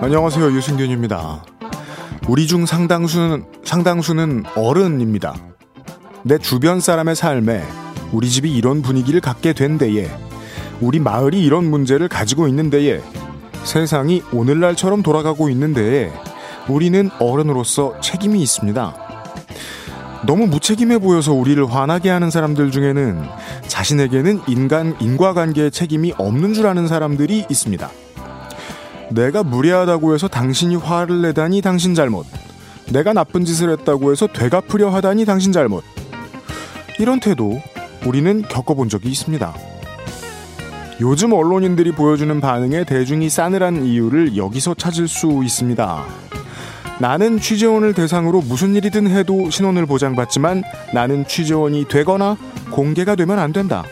안녕하세요. 유승균입니다. 우리 중 상당수는, 상당수는 어른입니다. 내 주변 사람의 삶에 우리 집이 이런 분위기를 갖게 된 데에 우리 마을이 이런 문제를 가지고 있는 데에 세상이 오늘날처럼 돌아가고 있는 데에 우리는 어른으로서 책임이 있습니다. 너무 무책임해 보여서 우리를 화나게 하는 사람들 중에는 자신에게는 인간, 인과관계의 책임이 없는 줄 아는 사람들이 있습니다. 내가 무례하다고 해서 당신이 화를 내다니 당신 잘못. 내가 나쁜 짓을 했다고 해서 되갚으려 하다니 당신 잘못. 이런 태도 우리는 겪어본 적이 있습니다. 요즘 언론인들이 보여주는 반응에 대중이 싸늘한 이유를 여기서 찾을 수 있습니다. 나는 취재원을 대상으로 무슨 일이든 해도 신원을 보장받지만 나는 취재원이 되거나 공개가 되면 안 된다.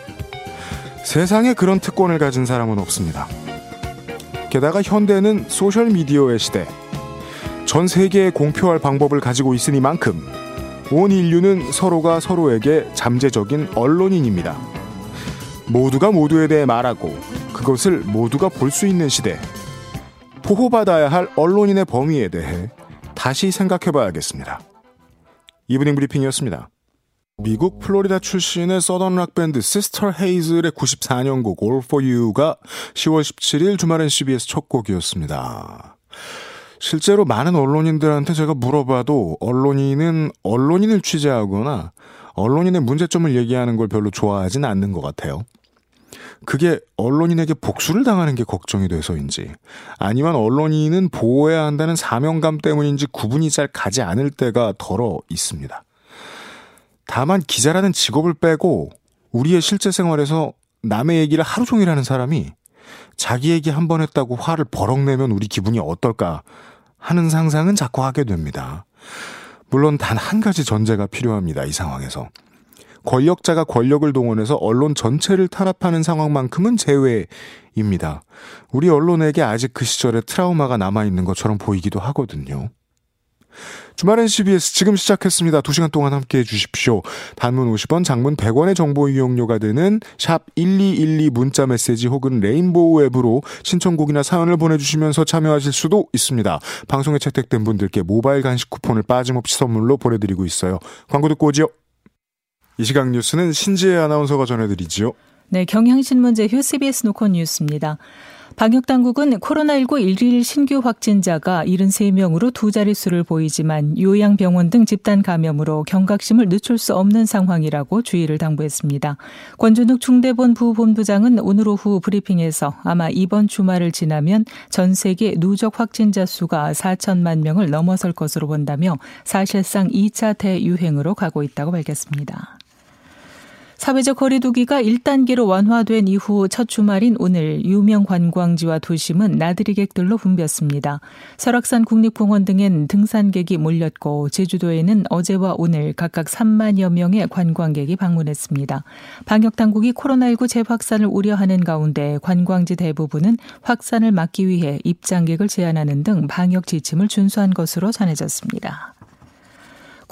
세상에 그런 특권을 가진 사람은 없습니다. 게다가 현대는 소셜미디어의 시대. 전 세계에 공표할 방법을 가지고 있으니만큼 온 인류는 서로가 서로에게 잠재적인 언론인입니다. 모두가 모두에 대해 말하고 그것을 모두가 볼 수 있는 시대. 보호받아야 할 언론인의 범위에 대해 다시 생각해 봐야겠습니다. 이브닝 브리핑이었습니다. 미국 플로리다 출신의 Southern rock 밴드 시스터 헤이즐의 94년곡 All For You가 10월 17일 주말엔 CBS 첫 곡이었습니다. 실제로 많은 언론인들한테 제가 물어봐도 언론인은 언론인을 취재하거나 언론인의 문제점을 얘기하는 걸 별로 좋아하진 않는 것 같아요. 그게 언론인에게 복수를 당하는 게 걱정이 돼서인지 아니면 언론인은 보호해야 한다는 사명감 때문인지 구분이 잘 가지 않을 때가 더러 있습니다. 다만 기자라는 직업을 빼고 우리의 실제 생활에서 남의 얘기를 하루 종일 하는 사람이 자기 얘기 한 번 했다고 화를 버럭 내면 우리 기분이 어떨까 하는 상상은 자꾸 하게 됩니다. 물론 단 한 가지 전제가 필요합니다. 이 상황에서. 권력자가 권력을 동원해서 언론 전체를 탄압하는 상황만큼은 제외입니다. 우리 언론에게 아직 그 시절의 트라우마가 남아있는 것처럼 보이기도 하거든요. 주말엔 CBS 지금 시작했습니다. 2시간 동안 함께 해주십시오. 단문 50원, 장문 100원의 정보 이용료가 되는 샵 1212 문자 메시지 혹은 레인보우 앱으로 신청곡이나 사연을 보내주시면서 참여하실 수도 있습니다. 방송에 채택된 분들께 모바일 간식 쿠폰을 빠짐없이 선물로 보내드리고 있어요. 광고 듣고 오지요. 이 시각 뉴스는 신지혜 아나운서가 전해드리지요. 네, 경향신문 제 휴 CBS 노컷 뉴스입니다. 방역당국은 코로나19 일일 신규 확진자가 73명으로 두 자릿수를 보이지만 요양병원 등 집단 감염으로 경각심을 늦출 수 없는 상황이라고 주의를 당부했습니다. 권준욱 중대본 부본부장은 오늘 오후 브리핑에서 아마 이번 주말을 지나면 전 세계 누적 확진자 수가 4천만 명을 넘어설 것으로 본다며 사실상 2차 대유행으로 가고 있다고 밝혔습니다. 사회적 거리두기가 1단계로 완화된 이후 첫 주말인 오늘 유명 관광지와 도심은 나들이 객들로 붐볐습니다. 설악산 국립공원 등엔 등산객이 몰렸고 제주도에는 어제와 오늘 각각 3만여 명의 관광객이 방문했습니다. 방역 당국이 코로나19 재확산을 우려하는 가운데 관광지 대부분은 확산을 막기 위해 입장객을 제한하는 등 방역 지침을 준수한 것으로 전해졌습니다.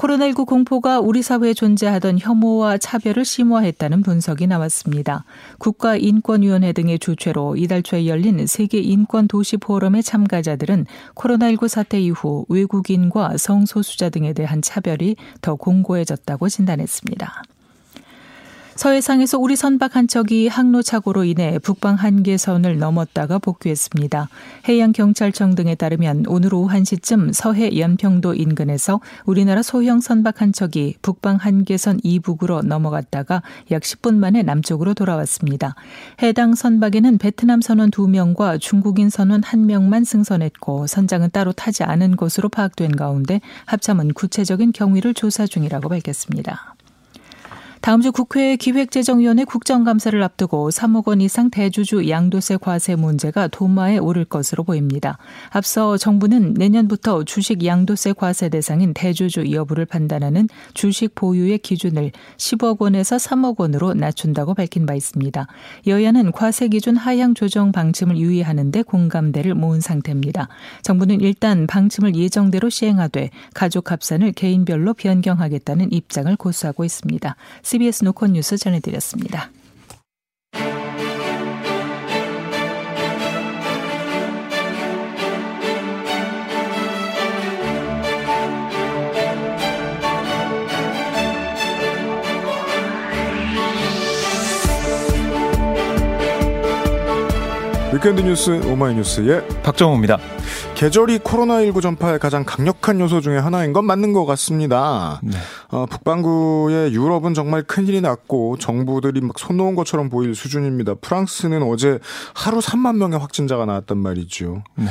코로나19 공포가 우리 사회에 존재하던 혐오와 차별을 심화했다는 분석이 나왔습니다. 국가인권위원회 등의 주최로 이달 초에 열린 세계 인권 도시 포럼의 참가자들은 코로나19 사태 이후 외국인과 성소수자 등에 대한 차별이 더 공고해졌다고 진단했습니다. 서해상에서 우리 선박 한 척이 항로 착오로 인해 북방 한계선을 넘었다가 복귀했습니다. 해양경찰청 등에 따르면 오늘 오후 1시쯤 서해 연평도 인근에서 우리나라 소형 선박 한 척이 북방 한계선 이북으로 넘어갔다가 약 10분 만에 남쪽으로 돌아왔습니다. 해당 선박에는 베트남 선원 2명과 중국인 선원 1명만 승선했고 선장은 따로 타지 않은 것으로 파악된 가운데 합참은 구체적인 경위를 조사 중이라고 밝혔습니다. 다음 주 국회 기획재정위원회 국정감사를 앞두고 3억 원 이상 대주주 양도세 과세 문제가 도마에 오를 것으로 보입니다. 앞서 정부는 내년부터 주식 양도세 과세 대상인 대주주 여부를 판단하는 주식 보유의 기준을 10억 원에서 3억 원으로 낮춘다고 밝힌 바 있습니다. 여야는 과세 기준 하향 조정 방침을 유의하는데 공감대를 모은 상태입니다. 정부는 일단 방침을 예정대로 시행하되 가족 합산을 개인별로 변경하겠다는 입장을 고수하고 있습니다. CBS 노컷 뉴스 전해드렸습니다. 위켄드 뉴스 오마이뉴스의 박정호입니다. 계절이 코로나19 전파의 가장 강력한 요소 중의 하나인 건 맞는 것 같습니다. 네. 어, 북반구의 유럽은 정말 큰일이 났고 정부들이 막 손 놓은 것처럼 보일 수준입니다. 프랑스는 어제 하루 3만 명의 확진자가 나왔단 말이죠. 네.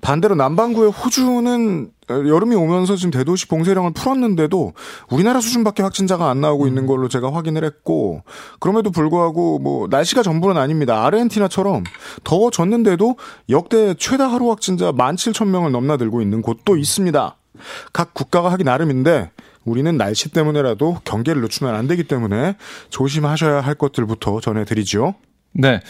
반대로 남반구의 호주는 여름이 오면서 지금 대도시 봉쇄령을 풀었는데도 우리나라 수준밖에 확진자가 안 나오고 있는 걸로 제가 확인을 했고 그럼에도 불구하고 뭐 날씨가 전부는 아닙니다. 아르헨티나처럼 더워졌는데도 역대 최다 하루 확진자 17,000명을 넘나들고 있는 곳도 있습니다. 각 국가가 하기 나름인데 우리는 날씨 때문에라도 경계를 늦추면 안 되기 때문에 조심하셔야 할 것들부터 전해드리죠. 네.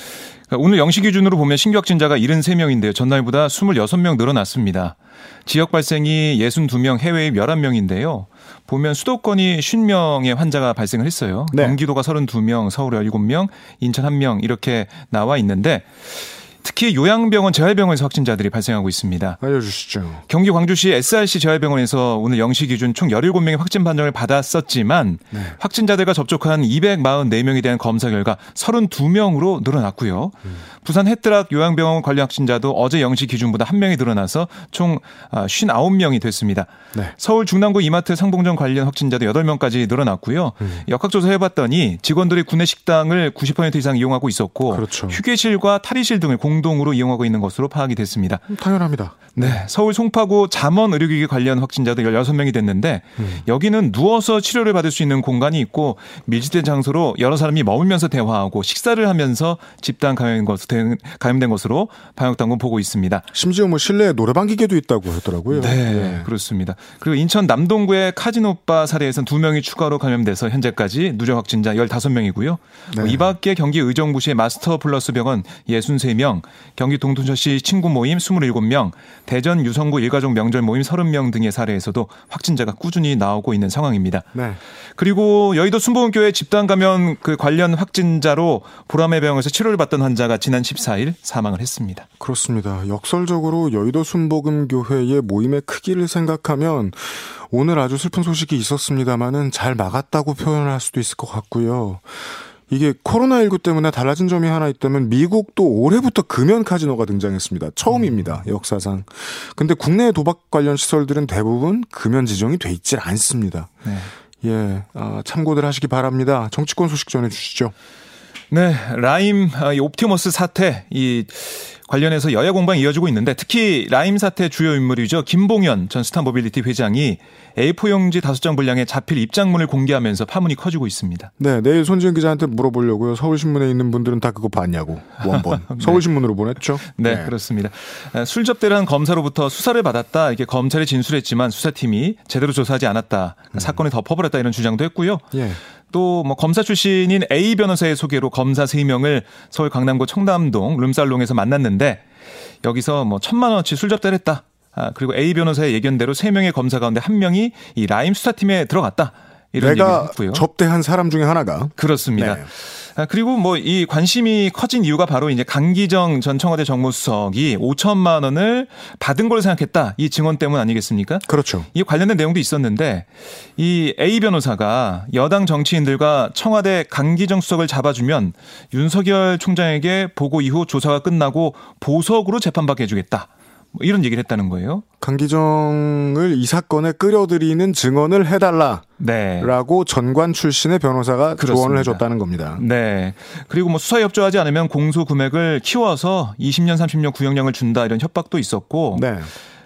오늘 영시 기준으로 보면 신규 확진자가 73명인데요. 전날보다 26명 늘어났습니다. 지역 발생이 62명, 해외입 11명인데요. 보면 수도권이 50명의 환자가 발생을 했어요. 네. 경기도가 32명, 서울 17명, 인천 1명 이렇게 나와 있는데 특히 요양병원 재활병원에서 확진자들이 발생하고 있습니다. 알려주시죠. 경기 광주시 SRC 재활병원에서 오늘 영시 기준 총 17명의 확진 판정을 받았었지만 네. 확진자들과 접촉한 244명에 대한 검사 결과 32명으로 늘어났고요. 음. 부산 해뜨락 요양병원 관련 확진자도 어제 영시 기준보다 1명이 늘어나서 총 59명이 아, 됐습니다. 네. 서울 중랑구 이마트 상봉점 관련 확진자도 8명까지 늘어났고요. 음. 역학조사 해봤더니 직원들이 구내 식당을 90% 이상 이용하고 있었고 그렇죠. 휴게실과 탈의실 등을 공 동으로 이용하고 있는 것으로 파악이 됐습니다. 음, 당연합니다. 네. 서울 송파구 잠원 의료기기 관련 확진자도 16명이 됐는데 음. 여기는 누워서 치료를 받을 수 있는 공간이 있고 밀집된 장소로 여러 사람이 머물면서 대화하고 식사를 하면서 집단 감염된 것 감염된 것으로 방역당국 보고 있습니다. 심지어 뭐 실내에 노래방 기계도 있다고 하더라고요. 네, 네. 그렇습니다. 그리고 인천 남동구의 카지노바 사례에서는 2명이 추가로 감염돼서 현재까지 누적 확진자 15명이고요. 네. 이 밖에 경기 의정부시의 마스터 플러스 병원 63명, 경기 동tun천시 친구 모임 27명, 대전 유성구 일가족 명절 모임 30명 등의 사례에서도 확진자가 꾸준히 나오고 있는 상황입니다. 네. 그리고 여의도 순복음교회 집단 감염 그 관련 확진자로 보라매 병원에서 치료를 받던 환자가 지난 14일 사망을 했습니다. 그렇습니다. 역설적으로 여의도 순복음교회의 모임의 크기를 생각하면 오늘 아주 슬픈 소식이 있었습니다만은 잘 막았다고 표현할 수도 있을 것 같고요. 이게 코로나19 때문에 달라진 점이 하나 있다면 미국도 올해부터 금연 카지노가 등장했습니다. 처음입니다. 음. 역사상. 근데 국내 도박 관련 시설들은 대부분 금연 지정이 돼 있질 않습니다. 네. 예, 아, 참고들 하시기 바랍니다. 정치권 소식 전해 주시죠. 네, 라임 아, 옵티머스 사태 이 관련해서 여야 공방이 이어지고 있는데 특히 라임 사태 주요 인물이죠. 김봉현 전 스타모빌리티 회장이 A4용지 다섯 장 분량의 자필 입장문을 공개하면서 파문이 커지고 있습니다. 네, 내일 손지은 기자한테 물어보려고요. 서울신문에 있는 분들은 다 그거 봤냐고 원본 네. 서울신문으로 보냈죠. 네, 네, 그렇습니다. 아, 술 접대를 한 검사로부터 수사를 받았다 이게 검찰이 진술했지만 수사팀이 제대로 조사하지 않았다 음. 사건을 덮어버렸다 이런 주장도 했고요. 예. 또 뭐 검사 출신인 A 변호사의 소개로 검사 3명을 서울 강남구 청담동 룸살롱에서 만났는데 여기서 뭐 천만 원어치 술 접대를 했다. 아, 그리고 A 변호사의 예견대로 3명의 검사 가운데 1명이 이 라임 수사팀에 들어갔다. 이런 내가 했고요. 접대한 사람 중에 하나가 그렇습니다. 네. 아, 그리고 뭐 이 관심이 커진 이유가 바로 이제 강기정 전 청와대 정무수석이 5천만 원을 받은 걸로 생각했다. 이 증언 때문 아니겠습니까? 그렇죠. 이 관련된 내용도 있었는데 이 A 변호사가 여당 정치인들과 청와대 강기정 수석을 잡아주면 윤석열 총장에게 보고 이후 조사가 끝나고 보석으로 재판받게 해주겠다. 뭐 이런 얘기를 했다는 거예요. 강기정을 이 사건에 끌어들이는 증언을 해달라. 네. 라고 전관 출신의 변호사가 그렇습니다. 조언을 해줬다는 겁니다. 네. 그리고 뭐 수사에 협조하지 않으면 공소 금액을 키워서 20년, 30년 구형량을 준다 이런 협박도 있었고. 네.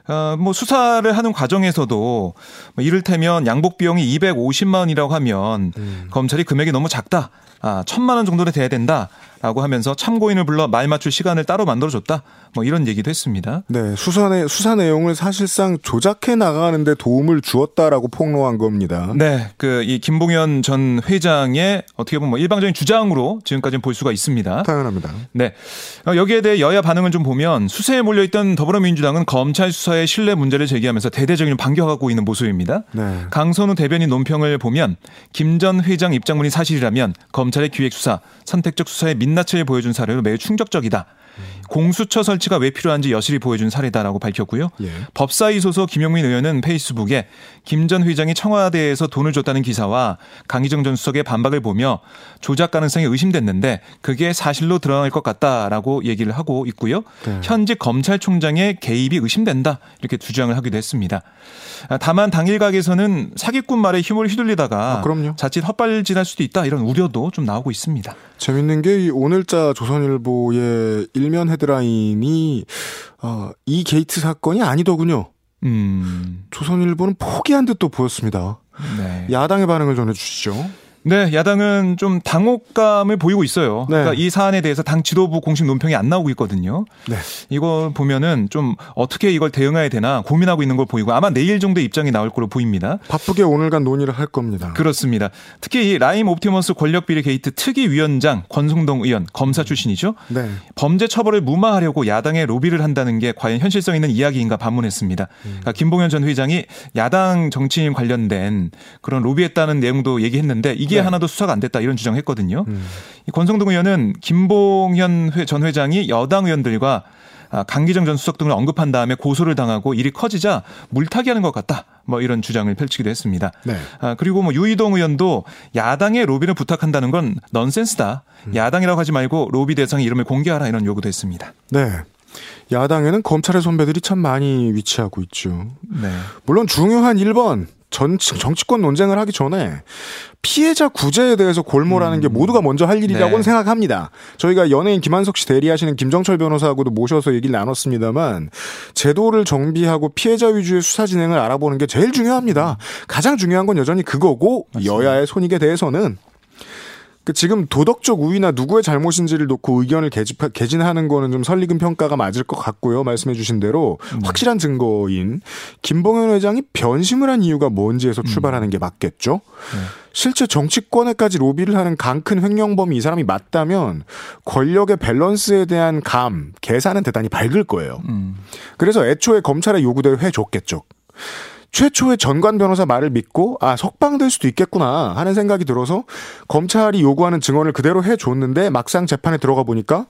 어, 뭐 수사를 하는 과정에서도 뭐 이를테면 양복 비용이 250만 원이라고 하면 음. 검찰이 금액이 너무 작다. 아, 천만 원 정도는 돼야 된다. 라고 하면서 참고인을 불러 말 맞출 시간을 따로 만들어줬다. 뭐 이런 얘기도 했습니다. 네. 수사, 내, 수사 내용을 사실상 조작해 나가는데 도움을 주었다라고 폭로한 겁니다. 네. 그, 이 김봉현 전 회장의 어떻게 보면 뭐 일방적인 주장으로 지금까지는 볼 수가 있습니다. 당연합니다. 네. 어, 여기에 대해 여야 반응을 좀 보면 수세에 몰려있던 더불어민주당은 검찰 수사의 신뢰 문제를 제기하면서 대대적인 반격하고 있는 모습입니다. 네. 강선우 대변인 논평을 보면 김 전 회장 입장문이 사실이라면 검찰의 기획 수사, 선택적 수사의 민 민낯을 보여준 사례로 매우 충격적이다. 공수처 설치가 왜 필요한지 여실히 보여준 사례다라고 밝혔고요. 예. 법사위 소속 김용민 의원은 페이스북에 김 전 회장이 청와대에서 돈을 줬다는 기사와 강희정 전 수석의 반박을 보며 조작 가능성이 의심됐는데 그게 사실로 드러날 것 같다라고 얘기를 하고 있고요. 네. 현직 검찰총장의 개입이 의심된다 이렇게 주장을 하기도 했습니다. 다만 당일각에서는 사기꾼 말에 힘을 휘둘리다가 아, 자칫 헛발질할 수도 있다 이런 우려도 좀 나오고 있습니다. 재밌는 게이 오늘자 조선일보의 일면 헤드 라인이 어, 이 게이트 사건이 아니더군요. 음. 조선일보는 포기한 듯도 보였습니다. 네. 야당의 반응을 전해주시죠. 네, 야당은 좀 당혹감을 보이고 있어요. 네. 그러니까 이 사안에 대해서 당 지도부 공식 논평이 안 나오고 있거든요. 네. 이거 보면은 좀 어떻게 이걸 대응해야 되나 고민하고 있는 걸 보이고 아마 내일 정도 입장이 나올 거로 보입니다. 바쁘게 오늘간 논의를 할 겁니다. 그렇습니다. 특히 이 라임 옵티머스 권력비리 게이트 특위위원장 권성동 의원 검사 출신이죠. 네. 범죄 처벌을 무마하려고 야당의 로비를 한다는 게 과연 현실성 있는 이야기인가 반문했습니다. 음. 그러니까 김봉현 전 회장이 야당 정치인 관련된 그런 로비했다는 내용도 얘기했는데 이게 이게 네. 하나도 수사가 안 됐다 이런 주장했거든요. 음. 권성동 의원은 김봉현 전 회장이 여당 의원들과 아, 강기정 전 수석 등을 언급한 다음에 고소를 당하고 일이 커지자 물타기 하는 것 같다. 뭐 이런 주장을 펼치기도 했습니다. 네. 아, 그리고 뭐 유이동 의원도 야당의 로비를 부탁한다는 건 넌센스다. 음. 야당이라고 하지 말고 로비 대상의 이름을 공개하라 이런 요구도 했습니다. 네. 야당에는 검찰의 선배들이 참 많이 위치하고 있죠. 네. 물론 중요한 1번 전 정치권 논쟁을 하기 전에 피해자 구제에 대해서 골몰하는 음. 게 모두가 먼저 할 일이라고는 네. 생각합니다. 저희가 연예인 김한석 씨 대리하시는 김정철 변호사하고도 모셔서 얘기를 나눴습니다만 제도를 정비하고 피해자 위주의 수사 진행을 알아보는 게 제일 중요합니다. 가장 중요한 건 여전히 그거고 맞습니다. 여야의 손익에 대해서는 그 지금 도덕적 우위나 누구의 잘못인지를 놓고 의견을 개집, 개진하는 거는 좀 설리금 평가가 맞을 것 같고요. 말씀해 주신 대로 음. 확실한 증거인 김봉현 회장이 변심을 한 이유가 뭔지에서 음. 출발하는 게 맞겠죠. 네. 실제 정치권에까지 로비를 하는 강큰 횡령범이 이 사람이 맞다면 권력의 밸런스에 대한 감, 계산은 대단히 밝을 거예요. 음. 그래서 애초에 검찰의 요구대로 해줬겠죠. 최초의 전관 변호사 말을 믿고 아 석방될 수도 있겠구나 하는 생각이 들어서 검찰이 요구하는 증언을 그대로 해줬는데 막상 재판에 들어가 보니까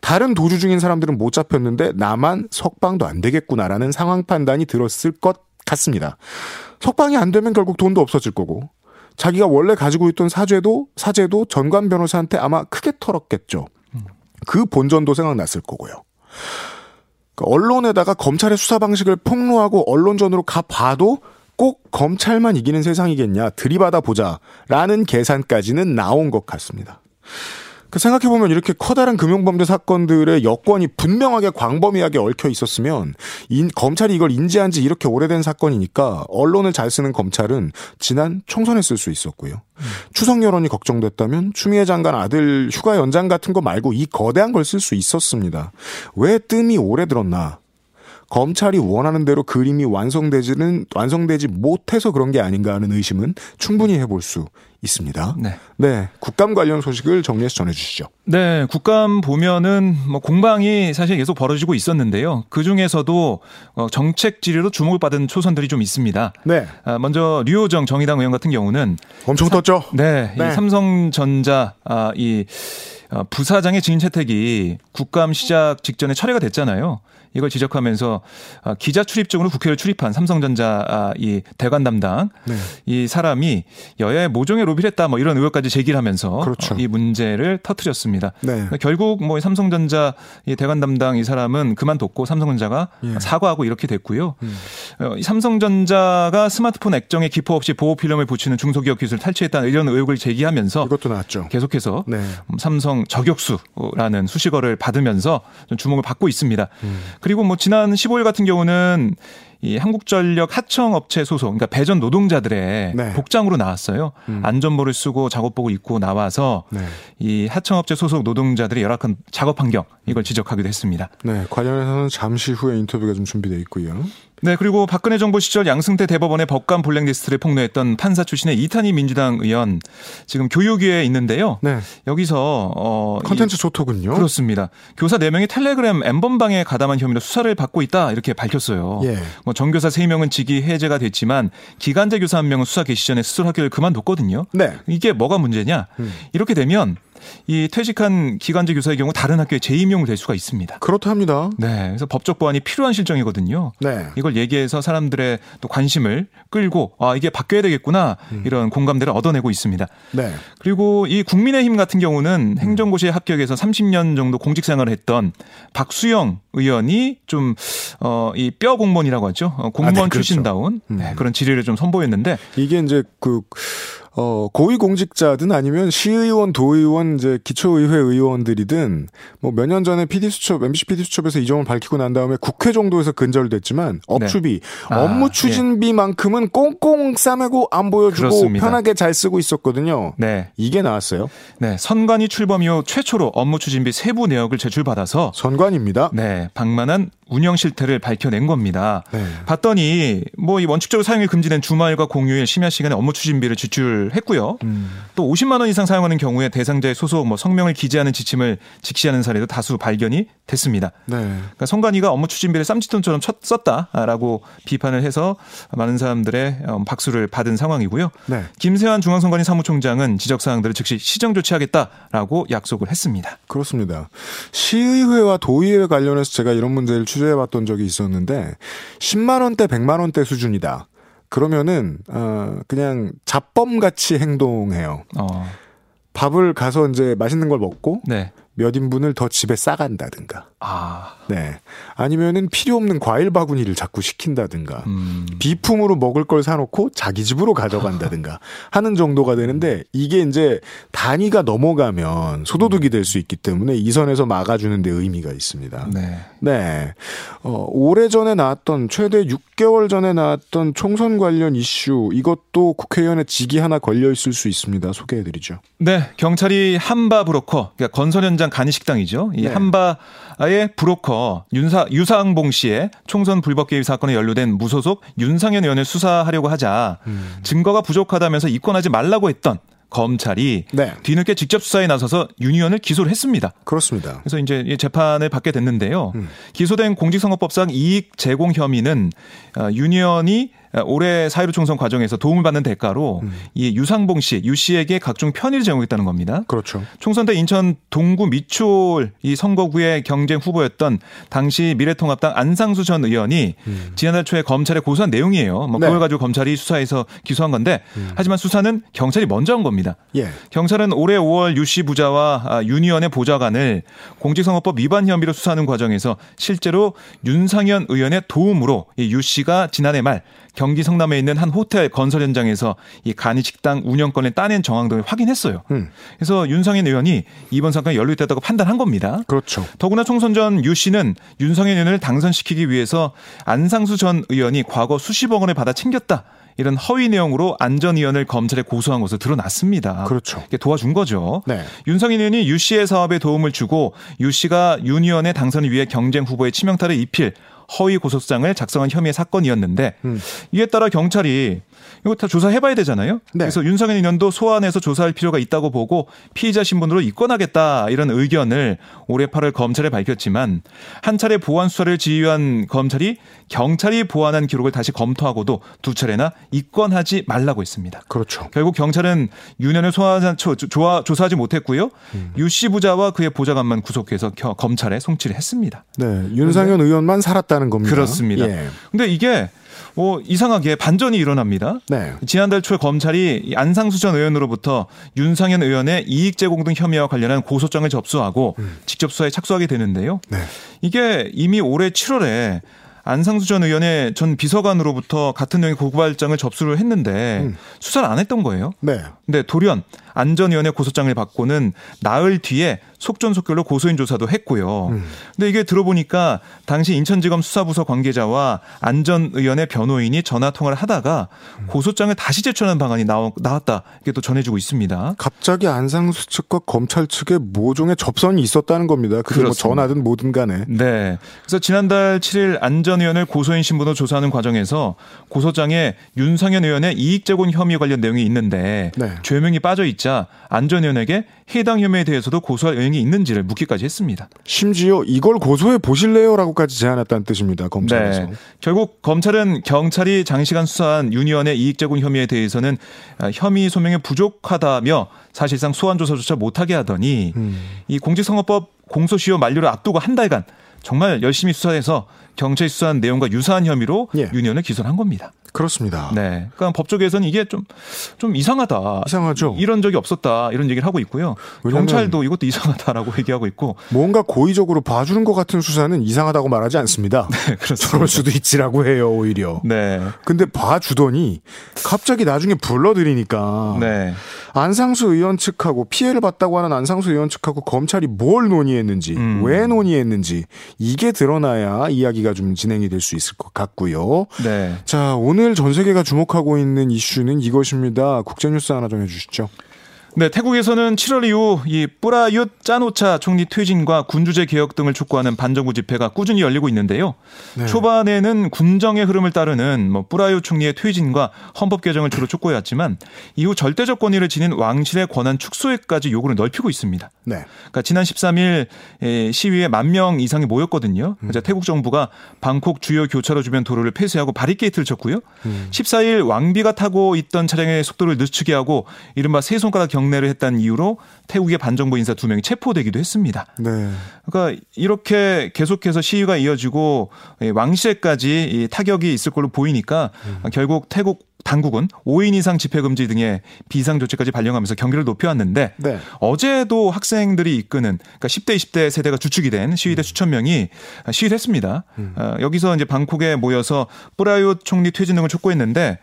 다른 도주 중인 사람들은 못 잡혔는데 나만 석방도 안 되겠구나라는 상황 판단이 들었을 것 같습니다. 석방이 안 되면 결국 돈도 없어질 거고 자기가 원래 가지고 있던 사죄도 사죄도 전관 변호사한테 아마 크게 털었겠죠. 그 본전도 생각났을 거고요. 그 언론에다가 검찰의 수사 방식을 폭로하고 언론전으로 가봐도 꼭 검찰만 이기는 세상이겠냐 들이받아 보자라는 계산까지는 나온 것 같습니다. 그 생각해보면 이렇게 커다란 금융범죄 사건들의 여권이 분명하게 광범위하게 얽혀 있었으면 인, 검찰이 이걸 인지한 지 이렇게 오래된 사건이니까 언론을 잘 쓰는 검찰은 지난 총선에 쓸 수 있었고요. 음. 추석 여론이 걱정됐다면 추미애 장관 아들 휴가 연장 같은 거 말고 이 거대한 걸 쓸 수 있었습니다. 왜 뜸이 오래 들었나? 검찰이 원하는 대로 그림이 완성되지는 완성되지 못해서 그런 게 아닌가 하는 의심은 충분히 해볼 수 있습니다. 네. 네. 국감 관련 소식을 정리해서 전해주시죠. 네. 국감 보면은 뭐 공방이 사실 계속 벌어지고 있었는데요. 그 중에서도 어, 정책 지뢰로 주목을 받은 초선들이 좀 있습니다. 네. 아, 먼저 류호정 정의당 의원 같은 경우는 엄청 떴죠. 네. 네. 삼성전자 아, 이 어, 부사장의 증인 채택이 국감 시작 직전에 철회가 됐잖아요. 이걸 지적하면서 아, 기자 출입증으로 국회를 출입한 삼성전자 아, 이 대관 담당 네. 이 사람이 여야의 모종의 로비를 했다 뭐 이런 의혹까지 제기를 하면서 그렇죠. 이 문제를 터트렸습니다. 네. 그러니까 결국 뭐 삼성전자 이 대관 담당 이 사람은 그만뒀고 삼성전자가 예. 사과하고 이렇게 됐고요. 음. 어, 이 삼성전자가 스마트폰 액정에 기포 없이 보호 필름을 붙이는 중소기업 기술을 탈취했다는 이런 의혹을 제기하면서 이것도 나왔죠. 계속해서 네. 음, 삼성 저격수라는 수식어를 받으면서 좀 주목을 받고 있습니다. 음. 그리고 뭐 지난 15일 같은 경우는 이 한국전력 하청업체 소속, 그러니까 배전 노동자들의 네. 복장으로 나왔어요. 음. 안전모를 쓰고 작업복을 입고 나와서 네. 이 하청업체 소속 노동자들의 열악한 작업 환경 이걸 지적하기도 했습니다. 네. 관련해서는 잠시 후에 인터뷰가 좀 준비되어 있고요. 네, 그리고 박근혜 정부 시절 양승태 대법원의 법관 블랙리스트를 폭로했던 판사 출신의 이탄희 민주당 의원 지금 교육위에 있는데요. 네. 여기서 어 컨텐츠 소토군요. 그렇습니다. 교사 4명이 텔레그램 엠번방에 가담한 혐의로 수사를 받고 있다 이렇게 밝혔어요. 예. 뭐 전교사 3명은 직위 해제가 됐지만 기간제 교사 1명은 수사 개시 전에 스스로 학교를 그만뒀거든요. 네. 이게 뭐가 문제냐? 음. 이렇게 되면 이 퇴직한 기간제 교사의 경우 다른 학교에 재임용을 될 수가 있습니다. 그렇다 합니다. 네. 그래서 법적 보완이 필요한 실정이거든요. 네. 이걸 얘기해서 사람들의 또 관심을 끌고 아 이게 바뀌어야 되겠구나 이런 공감대를 얻어내고 있습니다. 네. 그리고 이 국민의힘 같은 경우는 행정고시에 합격해서 30년 정도 공직 생활을 했던 박수영 의원이 좀 어 이 뼈 공무원이라고 하죠. 어, 공무원 아, 네, 그렇죠. 출신다운 음. 네, 그런 지리를 좀 선보였는데 이게 이제 그, 어, 고위공직자든 아니면 시의원, 도의원, 이제 기초의회 의원들이든 뭐 몇 년 전에 PD수첩, MBC PD수첩에서 이 점을 밝히고 난 다음에 국회 정도에서 근절됐지만 업추비, 아, 업무 추진비만큼은 꽁꽁 싸매고 안 보여주고 그렇습니다. 편하게 잘 쓰고 있었거든요. 네. 이게 나왔어요. 네, 선관위 출범 이후 최초로 업무 추진비 세부 내역을 제출받아서 선관입니다. 네, 방만한 운영 실태를 밝혀낸 겁니다. 네. 봤더니 뭐 이 원칙적으로 사용이 금지된 주말과 공휴일 심야 시간에 업무 추진비를 지출 했고요. 음. 또 50만 원 이상 사용하는 경우에 대상자의 소속 뭐 성명을 기재하는 지침을 직시하는 사례도 다수 발견이 됐습니다. 네. 그러니까 성관이가 업무 추진비를 쌈짓돈처럼 쳤- 썼다라고 비판을 해서 많은 사람들의 어, 박수를 받은 상황이고요. 네. 김세환 중앙선관위 사무총장은 지적 사항들을 즉시 시정 조치하겠다라고 약속을 했습니다. 그렇습니다. 시의회와 도의회 관련해서 제가 이런 문제를 취재해봤던 적이 있었는데 10만 원대, 100만 원대 수준이다. 그러면은 어 그냥 잡범 같이 행동해요. 어, 밥을 가서 이제 맛있는 걸 먹고 네. 몇 인분을 더 집에 싸간다든가. 아, 네. 아니면은 필요 없는 과일 바구니를 자꾸 시킨다든가. 음, 비품으로 먹을 걸 사놓고 자기 집으로 가져간다든가 하는 정도가 되는데 이게 이제 단위가 넘어가면 소도둑이 될 수 있기 때문에 이 선에서 막아주는 데 의미가 있습니다. 네. 네. 어, 오래 전에 나왔던 최대 6개월 전에 나왔던 총선 관련 이슈 이것도 국회의원의 직이 하나 걸려 있을 수 있습니다. 소개해드리죠. 네, 경찰이 한바 브로커, 그러니까 건설 현장 간이식당이죠. 이 네. 한바의 브로커 윤사 유상봉 씨의 총선 불법 개입 사건에 연루된 무소속 윤상현 의원을 수사하려고 하자 음. 증거가 부족하다면서 입건하지 말라고 했던 검찰이 네. 뒤늦게 직접 수사에 나서서 윤 의원을 기소를 했습니다. 그렇습니다. 그래서 이제 이 재판을 받게 됐는데요. 음. 기소된 공직선거법상 이익 제공 혐의는 어, 윤 의원이 올해 사회로 총선 과정에서 도움을 받는 대가로 음. 이 유상봉 씨, 유 씨에게 각종 편의를 제공했다는 겁니다. 그렇죠. 총선 때 인천 동구 미추홀 이 선거구의 경쟁 후보였던 당시 미래통합당 안상수 전 의원이 지난달 초에 검찰에 고소한 내용이에요. 뭐 음. 네. 음. 그걸 가지고 검찰이 수사해서 기소한 건데 하지만 수사는 경찰이 먼저 한 겁니다. 예. 경찰은 올해 5월 유 씨 부자와 아, 윤 의원의 보좌관을 공직선거법 위반 혐의로 수사하는 과정에서 실제로 윤상현 의원의 도움으로 이유 씨가 지난해 말 경기 성남에 있는 한 호텔 건설 현장에서 이 간이 식당 운영권을 따낸 정황 등을 확인했어요. 음. 그래서 윤상현 의원이 이번 사건에 연루됐다고 판단한 겁니다. 그렇죠. 더구나 총선 전 유 씨는 윤상현 의원을 당선시키기 위해서 안상수 전 의원이 과거 수십억 원을 받아 챙겼다. 이런 허위 내용으로 안전위원을 검찰에 고소한 것으로 드러났습니다. 그렇죠. 도와준 거죠. 네. 윤상현 의원이 유 씨의 사업에 도움을 주고 유 씨가 윤 의원의 당선을 위해 경쟁 후보의 치명타를 입힐 허위 고소장을 작성한 혐의의 사건이었는데 음. 이에 따라 경찰이 이거 다 조사해봐야 되잖아요. 네. 그래서 윤상현 의원도 소환해서 조사할 필요가 있다고 보고 피의자 신분으로 입건하겠다 이런 의견을 올해 8월 검찰에 밝혔지만 한 차례 보안 수사를 지휘한 검찰이 경찰이 보완한 기록을 다시 검토하고도 두 차례나 입건하지 말라고 했습니다. 그렇죠. 결국 경찰은 윤현을 소환한 조, 조화, 조사하지 못했고요. 음. 유씨 부자와 그의 보좌관만 구속해서 겨- 검찰에 송치를 했습니다. 네. 윤상현 의원만 살았다는 겁니다. 그렇습니다. 예. 근데 이게 뭐 이상하게 반전이 일어납니다. 네. 지난달 초에 검찰이 안상수 전 의원으로부터 윤상현 의원의 이익 제공 등 혐의와 관련한 고소장을 접수하고 음. 직접 수사에 착수하게 되는데요. 네. 이게 이미 올해 7월에 안상수 전 의원의 전 비서관으로부터 같은 내용의 고발장을 접수를 했는데 음. 수사를 안 했던 거예요. 네. 근데 돌연 안전위원회 고소장을 받고는 나흘 뒤에 속전속결로 고소인 조사도 했고요. 음. 근데 이게 들어보니까 당시 인천지검 수사부서 관계자와 안전위원회 변호인이 전화 통화를 하다가 음. 고소장을 다시 제출하는 방안이 나왔, 다 이게 또 전해지고 있습니다. 갑자기 안상수 측과 검찰 측에 모종의 접선이 있었다는 겁니다. 그게 뭐 전화든 뭐든 간에. 네. 그래서 지난달 7일 안전위원회 고소인 신분을 조사하는 과정에서 고소장에 윤상현 의원의 이익 제공 혐의 관련 내용이 있는데 네. 죄명이 빠져 있자 안전위원에게 해당 혐의에 대해서도 고소할 의향이 있는지를 묻기까지 했습니다. 심지어 이걸 고소해 보실래요라고까지 제안했다는 뜻입니다. 검찰에서. 네. 결국 검찰은 경찰이 장시간 수사한 윤 의원의 이익 제공 혐의에 대해서는 혐의 소명이 부족하다며 사실상 소환 조사조차 못하게 하더니 음. 이 공직선거법 공소시효 만료를 앞두고 한 달간 정말 열심히 수사해서 경찰이 수사한 내용과 유사한 혐의로 예. 윤 의원을 기소한 겁니다. 그렇습니다. 네. 그러니까 법조계에서는 이게 좀, 좀 이상하다. 이상하죠. 이런 적이 없었다. 이런 얘기를 하고 있고요. 경찰도 이것도 이상하다라고 얘기하고 있고. 뭔가 고의적으로 봐주는 것 같은 수사는 이상하다고 말하지 않습니다. 네, 그렇습니다. 저럴 수도 있지라고 해요, 오히려. 네. 근데 봐주더니 갑자기 나중에 불러들이니까. 네. 안상수 의원 측하고 피해를 봤다고 하는 안상수 의원 측하고 검찰이 뭘 논의했는지, 음. 왜 논의했는지 이게 드러나야 이야기가 좀 진행이 될 수 있을 것 같고요. 네. 자, 오늘 오늘 전 세계가 주목하고 있는 이슈는 이것입니다. 국제뉴스 하나 좀 해주시죠. 네, 태국에서는 7월 이후 이 뿌라윳 짜노차 총리 퇴진과 군주제 개혁 등을 촉구하는 반정부 집회가 꾸준히 열리고 있는데요. 네. 초반에는 군정의 흐름을 따르는 뭐 뿌라윳 총리의 퇴진과 헌법 개정을 주로 촉구해왔지만 이후 절대적 권위를 지닌 왕실의 권한 축소에까지 요구를 넓히고 있습니다. 네. 그러니까 지난 13일 시위에 만 명 이상이 모였거든요. 음. 태국 정부가 방콕 주요 교차로 주변 도로를 폐쇄하고 바리케이트를 쳤고요. 음. 14일 왕비가 타고 있던 차량의 속도를 늦추게 하고 이른바 세 손가락 경 경례를 했다는 이유로 태국의 반정부 인사 두 명이 체포되기도 했습니다. 네. 그러니까 이렇게 계속해서 시위가 이어지고 왕실까지 타격이 있을 걸로 보이니까 음. 결국 태국 당국은 5인 이상 집회 금지 등의 비상 조치까지 발령하면서 경계를 높여왔는데 네. 어제도 학생들이 이끄는 그러니까 10대 20대 세대가 주축이 된 시위대 음. 수천 명이 시위를 했습니다. 음. 어, 여기서 이제 방콕에 모여서 뿌라윳 총리 퇴진 등을 촉구했는데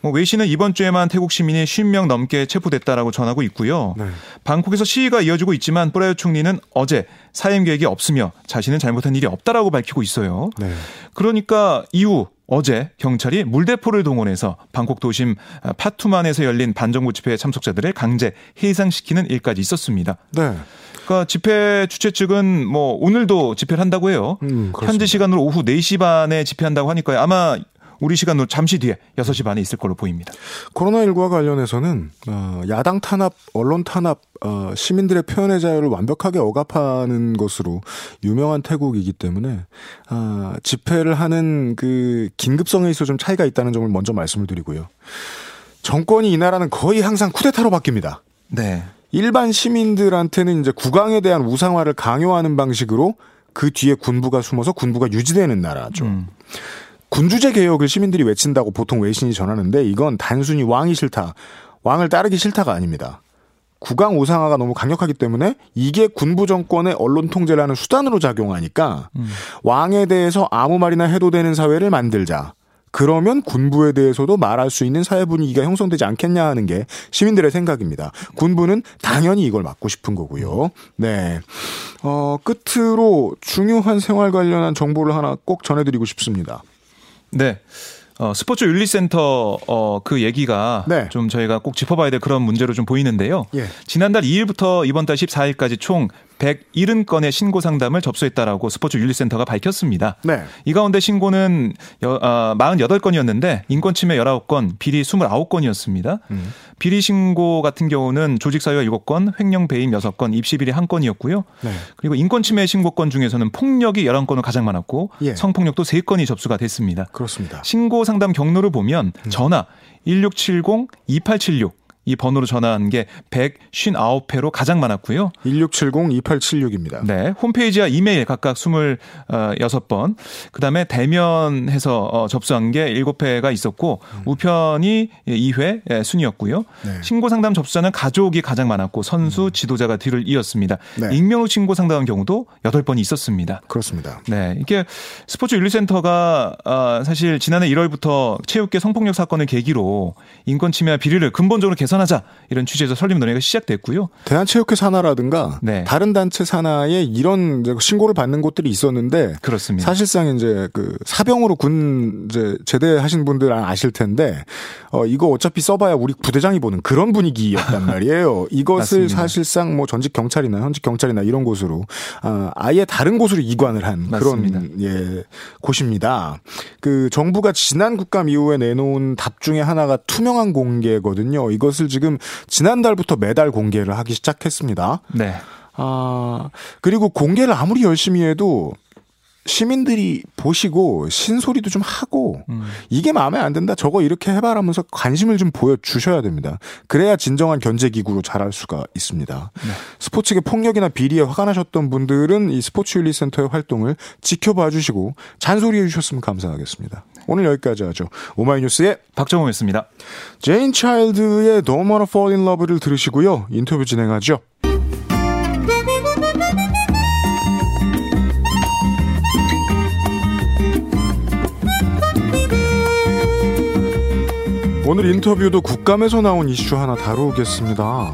뭐 외신은 이번 주에만 태국 시민이 50명 넘게 체포됐다라고 전하고 있고요. 네. 방콕에서 시위가 이어지고 있지만 뿌라윳 총리는 어제 사임 계획이 없으며 자신은 잘못한 일이 없다라고 밝히고 있어요. 네. 그러니까 이후 어제 경찰이 물대포를 동원해서 방콕 도심 파투만에서 열린 반정부 집회 참석자들을 강제 해상시키는 일까지 있었습니다. 네. 그러니까 집회 주최 측은 뭐 오늘도 집회를 한다고 해요. 음, 현지 시간으로 오후 4시 반에 집회한다고 하니까요. 아마 우리 시간으로 잠시 뒤에 6시 반에 있을 걸로 보입니다. 코로나19와 관련해서는 어, 야당 탄압, 언론 탄압, 어, 시민들의 표현의 자유를 완벽하게 억압하는 것으로 유명한 태국이기 때문에 어, 집회를 하는 그 긴급성에 있어 좀 차이가 있다는 점을 먼저 말씀을 드리고요. 정권이 이 나라는 거의 항상 쿠데타로 바뀝니다. 네. 일반 시민들한테는 이제 국왕에 대한 우상화를 강요하는 방식으로 그 뒤에 군부가 숨어서 군부가 유지되는 나라죠. 음. 군주제 개혁을 시민들이 외친다고 보통 외신이 전하는데 이건 단순히 왕이 싫다, 왕을 따르기 싫다가 아닙니다. 국왕 우상화가 너무 강력하기 때문에 이게 군부 정권의 언론 통제를 하는 수단으로 작용하니까 음. 왕에 대해서 아무 말이나 해도 되는 사회를 만들자. 그러면 군부에 대해서도 말할 수 있는 사회 분위기가 형성되지 않겠냐 하는 게 시민들의 생각입니다. 군부는 당연히 이걸 막고 싶은 거고요. 네. 어, 끝으로 중요한 생활 관련한 정보를 하나 꼭 전해드리고 싶습니다. 네. 어, 스포츠 윤리센터 어, 그 얘기가 네. 좀 저희가 꼭 짚어봐야 될 그런 문제로 좀 보이는데요. 예. 지난달 2일부터 이번 달 14일까지 총 170건의 신고 상담을 접수했다라고 스포츠 윤리센터가 밝혔습니다. 네. 이 가운데 신고는 여, 아, 48건이었는데 인권 침해 19건, 비리 29건이었습니다. 음. 비리 신고 같은 경우는 조직 사유가 7건, 횡령 배임 6건, 입시 비리 1건이었고요. 네. 그리고 인권 침해 신고건 중에서는 폭력이 11건으로 가장 많았고 예. 성폭력도 3건이 접수가 됐습니다. 그렇습니다. 신고 상담 경로를 보면 음. 전화 1670 2876 이 번호로 전화한 게 159회로 가장 많았고요. 1670-2876입니다. 네. 홈페이지와 이메일 각각 26번. 그 다음에 대면해서 어, 접수한 게 7회가 있었고 음. 우편이 2회 예, 순이었고요. 네. 신고 상담 접수자는 가족이 가장 많았고 선수, 음. 지도자가 뒤를 이었습니다. 네. 익명으로 신고 상담한 경우도 8번이 있었습니다. 그렇습니다. 네. 이게 스포츠 윤리센터가 아, 사실 지난해 1월부터 체육계 성폭력 사건을 계기로 인권 침해와 비리를 근본적으로 개선 하자 이런 취지에서 설립 논의가 시작됐고요. 대한체육회 산하라든가 네. 다른 단체 산하에 이런 신고를 받는 곳들이 있었는데 그렇습니다. 사실상 이제 그 사병으로 군 이제 제대하신 분들 아실 텐데 어 이거 어차피 써봐야 우리 부대장이 보는 그런 분위기였단 말이에요. 이것을 사실상 뭐 전직 경찰이나 현직 경찰이나 이런 곳으로 아, 아예 다른 곳으로 이관을 한 맞습니다. 그런 예 곳입니다. 그 정부가 지난 국감 이후에 내놓은 답 중에 하나가 투명한 공개거든요. 이것 을 지금 지난달부터 매달 공개를 하기 시작했습니다. 네. 아, 그리고 공개를 아무리 열심히 해도 시민들이 보시고 신소리도 좀 하고 음. 이게 마음에 안 든다 저거 이렇게 해봐라면서 관심을 좀 보여주셔야 됩니다. 그래야 진정한 견제기구로 자랄 수가 있습니다. 네. 스포츠계 폭력이나 비리에 화가 나셨던 분들은 이 스포츠윤리센터의 활동을 지켜봐 주시고 잔소리해 주셨으면 감사하겠습니다. 오늘 여기까지 하죠. 오마이뉴스의 박정호였습니다. 제인 차일드의 Don't Wanna Fall in Love를 들으시고요. 인터뷰 진행하죠. 오늘 인터뷰도 국감에서 나온 이슈 하나 다루겠습니다.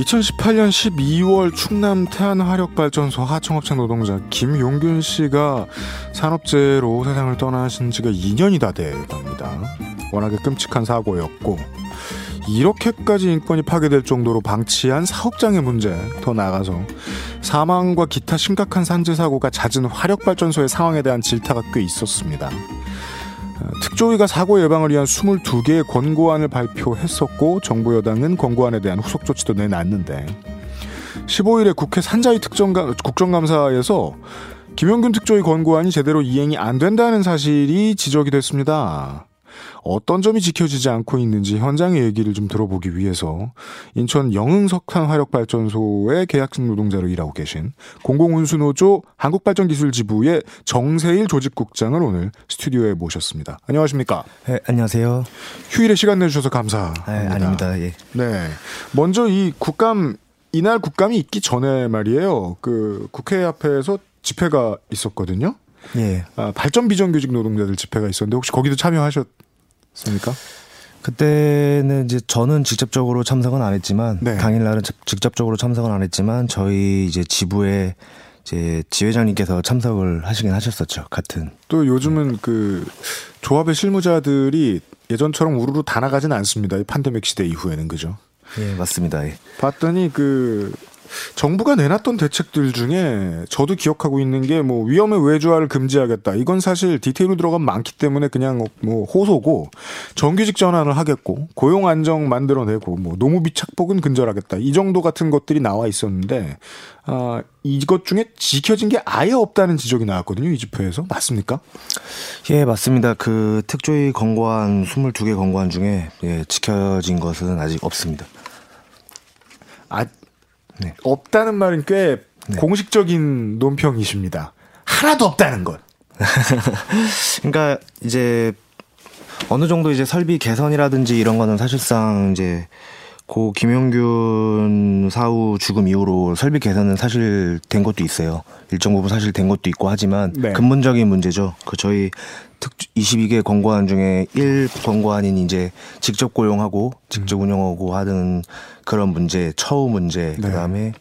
2018년 12월 충남 태안화력발전소 하청업체 노동자 김용균 씨가 산업재해로 세상을 떠나신 지가 2년이 다 돼갑니다. 워낙에 끔찍한 사고였고 이렇게까지 인권이 파괴될 정도로 방치한 사업장의 문제 더 나아가서 사망과 기타 심각한 산재 사고가 잦은 화력발전소의 상황에 대한 질타가 꽤 있었습니다. 특조위가 사고 예방을 위한 22개의 권고안을 발표했었고 정부 여당은 권고안에 대한 후속 조치도 내놨는데 15일에 국회 산자위 특정감, 국정감사에서 김영균 특조위 권고안이 제대로 이행이 안 된다는 사실이 지적이 됐습니다. 어떤 점이 지켜지지 않고 있는지 현장의 얘기를 좀 들어보기 위해서 인천 영흥석탄화력발전소의 계약직 노동자로 일하고 계신 공공운수노조 한국발전기술지부의 정세일 조직국장을 오늘 스튜디오에 모셨습니다. 안녕하십니까? 네, 안녕하세요. 휴일에 시간 내주셔서 감사합니다. 네, 아닙니다. 예. 네. 먼저 이 국감 이날 국감이 있기 전에 말이에요. 그 국회 앞에서 집회가 있었거든요. 예. 아, 발전 비정규직 노동자들 집회가 있었는데 혹시 거기도 참여하셨? 습니까? 그때는 이제 저는 직접적으로 참석은 안 했지만 네. 당일 날은 직접적으로 참석은 안 했지만 저희 이제 지부에 이제 지회장님께서 참석을 하시긴 하셨었죠. 같은. 또 요즘은 그 조합의 실무자들이 예전처럼 우르르 다 나가진 않습니다. 이 판데믹 시대 이후에는 그죠? 예, 맞습니다. 예. 봤더니 그 정부가 내놨던 대책들 중에 저도 기억하고 있는 게 뭐 위험의 외주화를 금지하겠다. 이건 사실 디테일로 들어가면 많기 때문에 그냥 뭐 호소고 정규직 전환을 하겠고 고용 안정 만들어내고 뭐 노무비 착복은 근절하겠다. 이 정도 같은 것들이 나와 있었는데 아 이것 중에 지켜진 게 아예 없다는 지적이 나왔거든요. 이 집회에서 맞습니까? 예, 맞습니다. 그 특조위 권고안 22개 권고안 중에 예, 지켜진 것은 아직 없습니다. 아 네. 없다는 말은 꽤 네. 공식적인 논평이십니다. 하나도 없다는 것. 그러니까 이제 어느 정도 이제 설비 개선이라든지 이런 거는 사실상 이제 고 김용균 사후 죽음 이후로 설비 개선은 사실 된 것도 있어요. 일정 부분 사실 된 것도 있고 하지만 네. 근본적인 문제죠. 그 저희 특 22개 권고안 중에 1 권고안인 이제 직접 고용하고 직접 음. 운영하고 하는 그런 문제, 처우 문제, 네. 그다음에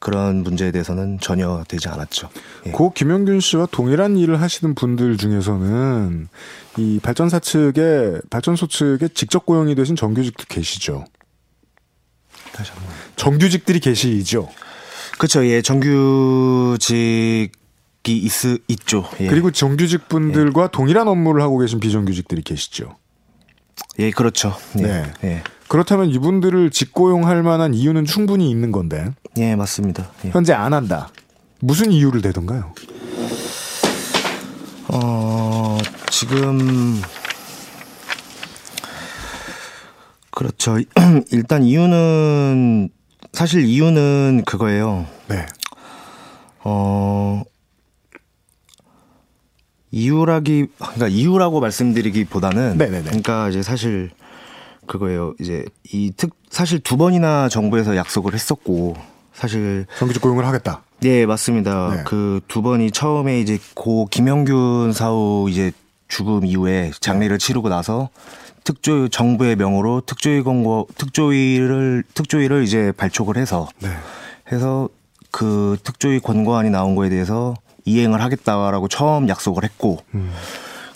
그런 문제에 대해서는 전혀 되지 않았죠. 예. 고 김영균 씨와 동일한 일을 하시는 분들 중에서는 이 발전사 측에 발전소 측에 직접 고용이 되신 정규직도 계시죠. 다시 한번. 정규직들이 계시죠. 그렇죠. 예, 정규직이 있, 있죠. 예. 그리고 정규직 분들과 예. 동일한 업무를 하고 계신 비정규직들이 계시죠. 예, 그렇죠. 예. 네. 예. 그렇다면 이분들을 직고용할 만한 이유는 충분히 있는 건데. 예, 맞습니다. 예. 현재 안 한다. 무슨 이유를 대던가요? 어, 지금 그렇죠. 일단 이유는 사실 이유는 그거예요. 네. 어 이유라기 그러니까 이유라고 말씀드리기보다는 네네네. 그러니까 이제 사실 그거예요. 이제 이 특 사실 두 번이나 정부에서 약속을 했었고 사실 정규직 고용을 하겠다. 네 맞습니다. 네. 그두 번이 처음에 이제 고 김영균 사후 이제 죽음 이후에 장례를 치르고 나서 특조 정부의 명으로 특조위 공고 특조위를 특조위를 이제 발족을 해서 네. 해서 그 특조위 권고안이 나온 거에 대해서 이행을 하겠다라고 처음 약속을 했고 음.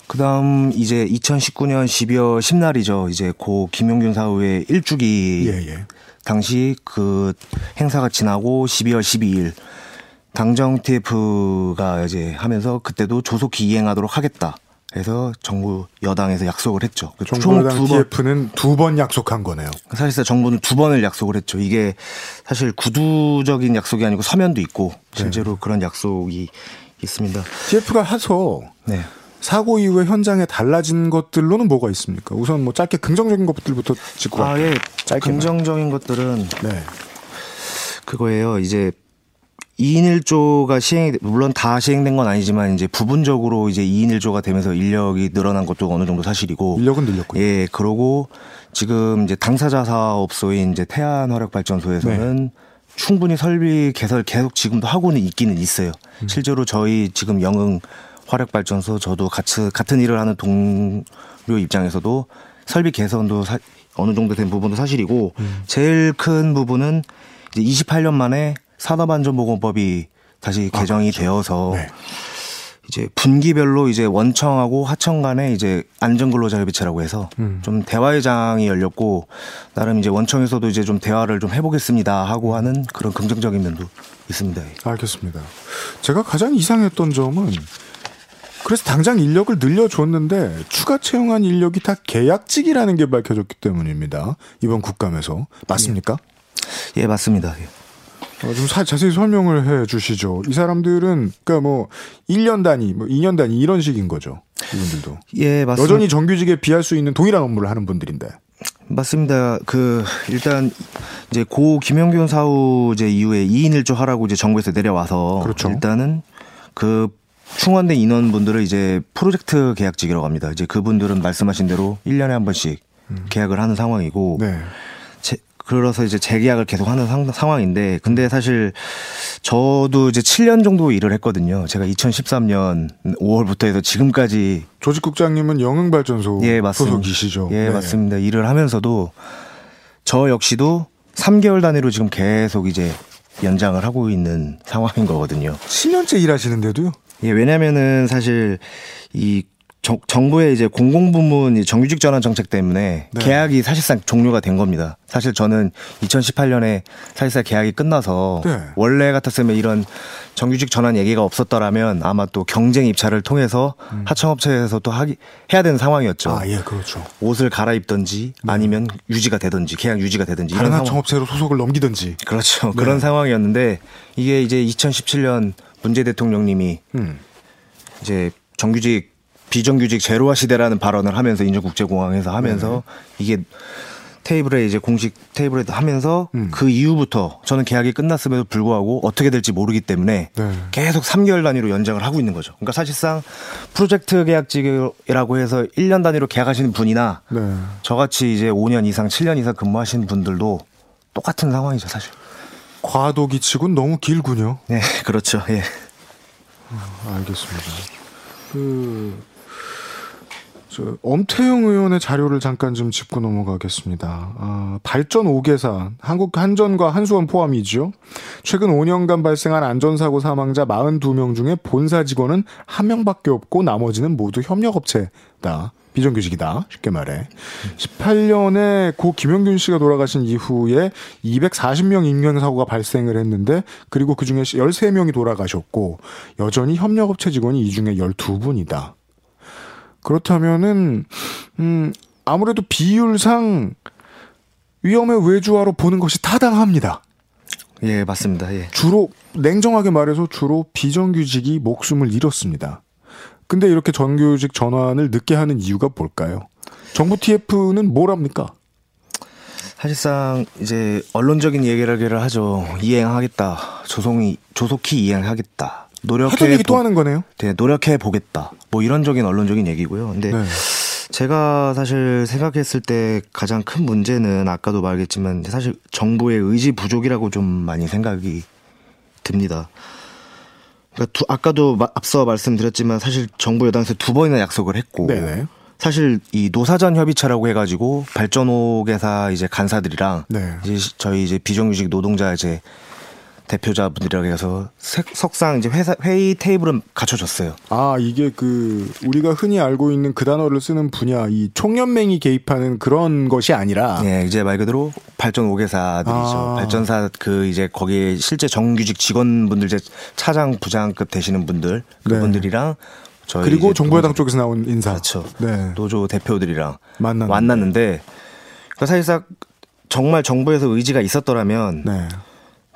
그다음 이제 2019년 12월 10날이죠. 이제 고 김용균 사후의 일주기 예, 예. 당시 그 행사가 지나고 12월 12일 당정 TF가 이제 하면서 그때도 조속히 이행하도록 하겠다. 해서 정부 여당에서 약속을 했죠. 정부당 두 번, TF는 두 번 약속한 거네요. 사실상 정부는 두 번을 약속을 했죠. 이게 사실 구두적인 약속이 아니고 서면도 있고 실제로 그런 약속이 있습니다. TF가 해서 네. 사고 이후에 현장에 달라진 것들로는 뭐가 있습니까? 우선 뭐 짧게 긍정적인 것들부터 짚고 아, 예. 짧게만. 긍정적인 것들은 네. 그거예요. 이제 2인 1조가 시행이 물론 다 시행된 건 아니지만 이제 부분적으로 이제 2인 1조가 되면서 인력이 늘어난 것도 어느 정도 사실이고 인력은 늘렸고요. 예, 그러고 지금 이제 당사자 사업소인 이제 태안 화력 발전소에서는 네. 충분히 설비 개설 계속 지금도 하고는 있기는 있어요. 음. 실제로 저희 지금 영흥 화력 발전소 저도 같이 같은 일을 하는 동료 입장에서도 설비 개선도 사- 어느 정도 된 부분도 사실이고 음. 제일 큰 부분은 이제 28년 만에 산업안전보건법이 다시 개정이 되어서 아, 네. 이제 분기별로 이제 원청하고 하청 간에 이제 안전근로자협의체라고 해서 음. 좀 대화의 장이 열렸고 나름 이제 원청에서도 이제 좀 대화를 좀 해보겠습니다 하고 하는 그런 긍정적인 면도 있습니다. 알겠습니다. 제가 가장 이상했던 점은 그래서 당장 인력을 늘려줬는데 추가 채용한 인력이 다 계약직이라는 게 밝혀졌기 때문입니다. 이번 국감에서 맞습니까? 예 맞습니다. 예. 어, 좀 사- 자세히 설명을 해 주시죠. 이 사람들은 그러니까 뭐 1년 단위, 뭐 2년 단위 이런 식인 거죠. 이분들도 예 맞습니다. 여전히 정규직에 비할 수 있는 동일한 업무를 하는 분들인데. 맞습니다. 그 일단 이제 고 김영균 사후 이제 이후에 2인 1조 하라고 이제 정부에서 내려와서 그렇죠. 일단은 그 충원된 인원분들을 이제 프로젝트 계약직이라고 합니다. 이제 그분들은 말씀하신 대로 1년에 한 번씩 계약을 하는 상황이고 네. 제, 그래서 이제 재계약을 계속 하는 상, 상황인데 근데 사실 저도 이제 7년 정도 일을 했거든요. 제가 2013년 5월부터 해서 지금까지 조직국장님은 영흥발전소 예, 맞습니다. 소속이시죠. 예, 네. 맞습니다. 일을 하면서도 저 역시도 3개월 단위로 지금 계속 이제 연장을 하고 있는 상황인 거거든요. 10년째 일하시는데도요. 예, 왜냐면은 사실 이 정, 정부의 이제 공공부문 이 정규직 전환 정책 때문에 네. 계약이 사실상 종료가 된 겁니다. 사실 저는 2018년에 사실상 계약이 끝나서 네. 원래 같았으면 이런 정규직 전환 얘기가 없었더라면 아마 또 경쟁 입찰을 통해서 하청업체에서 또 하기 해야 되는 상황이었죠. 음. 아, 예, 그렇죠. 옷을 갈아입던지 아니면 유지가 되든지 계약 유지가 되든지 다른 이런. 하청업체로 소속을 넘기든지. 그렇죠. 네. 그런 상황이었는데 이게 이제 2017년 문재 대통령님이 음. 이제 정규직 비정규직 제로화 시대라는 발언을 하면서 인천국제공항에서 하면서 이게 테이블에 이제 공식 테이블에 하면서 음. 그 이후부터 저는 계약이 끝났음에도 불구하고 어떻게 될지 모르기 때문에 네. 계속 3개월 단위로 연장을 하고 있는 거죠. 그러니까 사실상 프로젝트 계약직이라고 해서 1년 단위로 계약하시는 분이나 네. 저같이 이제 5년 이상, 7년 이상 근무하시는 분들도 똑같은 상황이죠, 사실. 과도기 치곤 너무 길군요. 네, 그렇죠. 예. 알겠습니다. 그, 저, 엄태영 의원의 자료를 잠깐 좀 짚고 넘어가겠습니다. 아, 발전 5개사, 한국 한전과 한수원 포함이죠. 최근 5년간 발생한 안전사고 사망자 42명 중에 본사 직원은 한 명밖에 없고 나머지는 모두 협력업체다. 비정규직이다. 쉽게 말해. 18년에 고 김영균 씨가 돌아가신 이후에 240명 인명사고가 발생을 했는데 그리고 그 중에 13명이 돌아가셨고 여전히 협력업체 직원이 이 중에 12분이다. 그렇다면은 음 아무래도 비율상 위험의 외주화로 보는 것이 타당합니다. 예, 맞습니다. 예. 주로 냉정하게 말해서 주로 비정규직이 목숨을 잃었습니다. 근데 이렇게 정규직 전환을 늦게 하는 이유가 뭘까요? 정부 TF는 뭘 합니까? 사실상 이제 언론적인 얘기를 하죠. 이행하겠다. 조송이 조속히 이행하겠다. 노력해 하던 얘기 또 하는 거네요. 네, 노력해 보겠다. 뭐 이런적인 언론적인 얘기고요. 근데 네. 제가 사실 생각했을 때 가장 큰 문제는 아까도 말했지만 사실 정부의 의지 부족이라고 좀 많이 생각이 듭니다. 그러니까 두, 아까도 마, 앞서 말씀드렸지만 사실 정부 여당에서 두 번이나 약속을 했고 네네. 사실 이 노사전 협의체라고 해가지고 발전호개사 이제 간사들이랑 네. 이제 시- 저희 이제 비정규직 노동자 이제 대표자분들이라고 해서 색- 석상 이제 회사 회의 테이블은 갖춰졌어요. 아 이게 그 우리가 흔히 알고 있는 그 단어를 쓰는 분야 이 총연맹이 개입하는 그런 것이 아니라 예, 이제 말 그대로 발전 5개사들이죠. 아. 발전사 그 이제 거기에 실제 정규직 직원분들 이제 차장 부장급 되시는 분들 네. 그분들이랑 저희 그리고 이제 정부 여당 노조- 쪽에서 나온 인사. 그렇죠. 네. 노조 대표들이랑 만났는데. 만났는데 그러니까 사실상 정말 정부에서 의지가 있었더라면 네.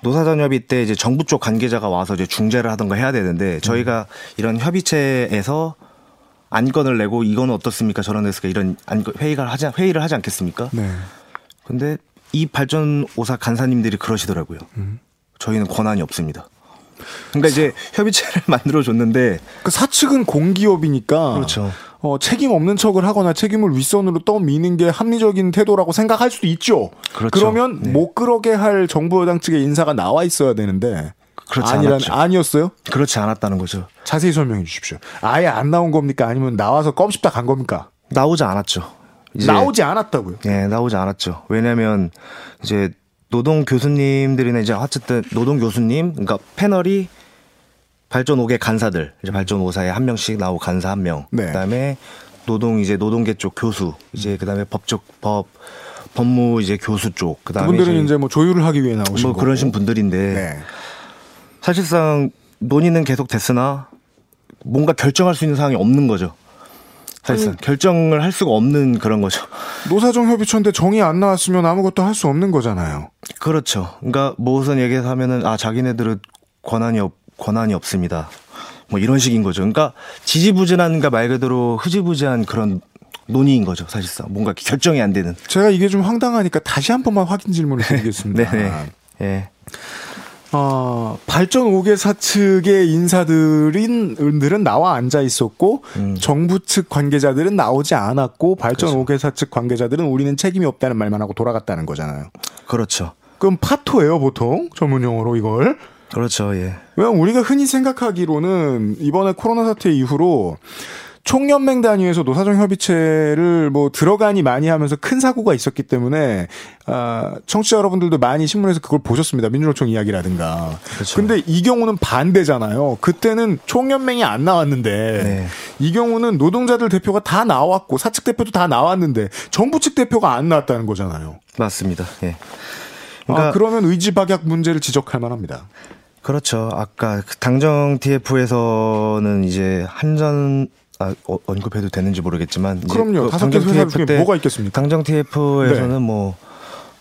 노사전 협의 때 이제 정부 쪽 관계자가 와서 이제 중재를 하던가 해야 되는데 저희가 이런 협의체에서 안건을 내고 이건 어떻습니까? 저런 데서 이런 안건 회의가 하지 않- 회의를 하지 않겠습니까? 네. 근데 이 발전 오사 간사님들이 그러시더라고요. 음. 저희는 권한이 없습니다. 그러니까 이제 협의체를 만들어 줬는데 그 사측은 공기업이니까 그렇죠. 어, 책임 없는 척을 하거나 책임을 윗선으로 떠미는 게 합리적인 태도라고 생각할 수도 있죠. 그렇죠. 그러면 네. 못 그러게 할 정부 여당 측의 인사가 나와 있어야 되는데 그렇지 아니란 않았죠. 아니었어요? 그렇지 않았다는 거죠. 자세히 설명해 주십시오. 아예 안 나온 겁니까? 아니면 나와서 껌 씹다 간 겁니까? 나오지 않았죠. 나오지 않았다고요. 예, 나오지 않았죠. 왜냐면 이제 노동 교수님들이나 이제 어쨌든 노동 교수님 그러니까 패널이 발전 5개 간사들 이제 발전 5사에 한 명씩 나오고 간사 한 명. 네. 그다음에 노동 이제 노동계 쪽 교수 이제 그다음에 법적 법 법무 이제 교수 쪽 그다음에 그분들은 이제 뭐 조율을 하기 위해 나오신 뭐 거고. 그러신 분들인데 네. 사실상 논의는 계속 됐으나 뭔가 결정할 수 있는 상황이 없는 거죠. 사실상 결정을 할 수가 없는 그런 거죠. 노사정 협의체인데 정이 안 나왔으면 아무것도 할 수 없는 거잖아요. 그렇죠. 그러니까 뭐 우선 얘기해서 하면은 아 자기네들은 권한이 없 권한이 없습니다. 뭐 이런 식인 거죠. 그러니까 지지부진한가 말 그대로 흐지부지한 그런 논의인 거죠. 사실상 뭔가 결정이 안 되는. 제가 이게 좀 황당하니까 다시 한 번만 확인 질문을 드리겠습니다. 네네. 예. 어, 발전 5개 사 측의 인사들인 들은 나와 앉아 있었고 음. 정부 측 관계자들은 나오지 않았고 발전 그렇죠. 5개 사 측 관계자들은 우리는 책임이 없다는 말만 하고 돌아갔다는 거잖아요. 그렇죠. 그럼 파토예요, 보통 전문 용어로 이걸. 그렇죠. 예. 왜냐면 우리가 흔히 생각하기로는 이번에 코로나 사태 이후로 총연맹 단위에서 노사정 협의체를 뭐 들어가니 많이 하면서 큰 사고가 있었기 때문에 아, 청취자 여러분들도 많이 신문에서 그걸 보셨습니다. 민주노총 이야기라든가. 그렇죠. 근데 이 경우는 반대잖아요. 그때는 총연맹이 안 나왔는데 네. 이 경우는 노동자들 대표가 다 나왔고 사측 대표도 다 나왔는데 정부 측 대표가 안 나왔다는 거잖아요. 맞습니다. 예. 아, 그러니까 그러면 의지 박약 문제를 지적할 만합니다. 그렇죠. 아까 그 당정 TF에서는 이제 한전 아, 어, 언급해도 되는지 모르겠지만 그럼요. 그 다섯 개 당정 회사 TF 중에 때 뭐가 있겠습니까? 당정 TF에서는 네. 뭐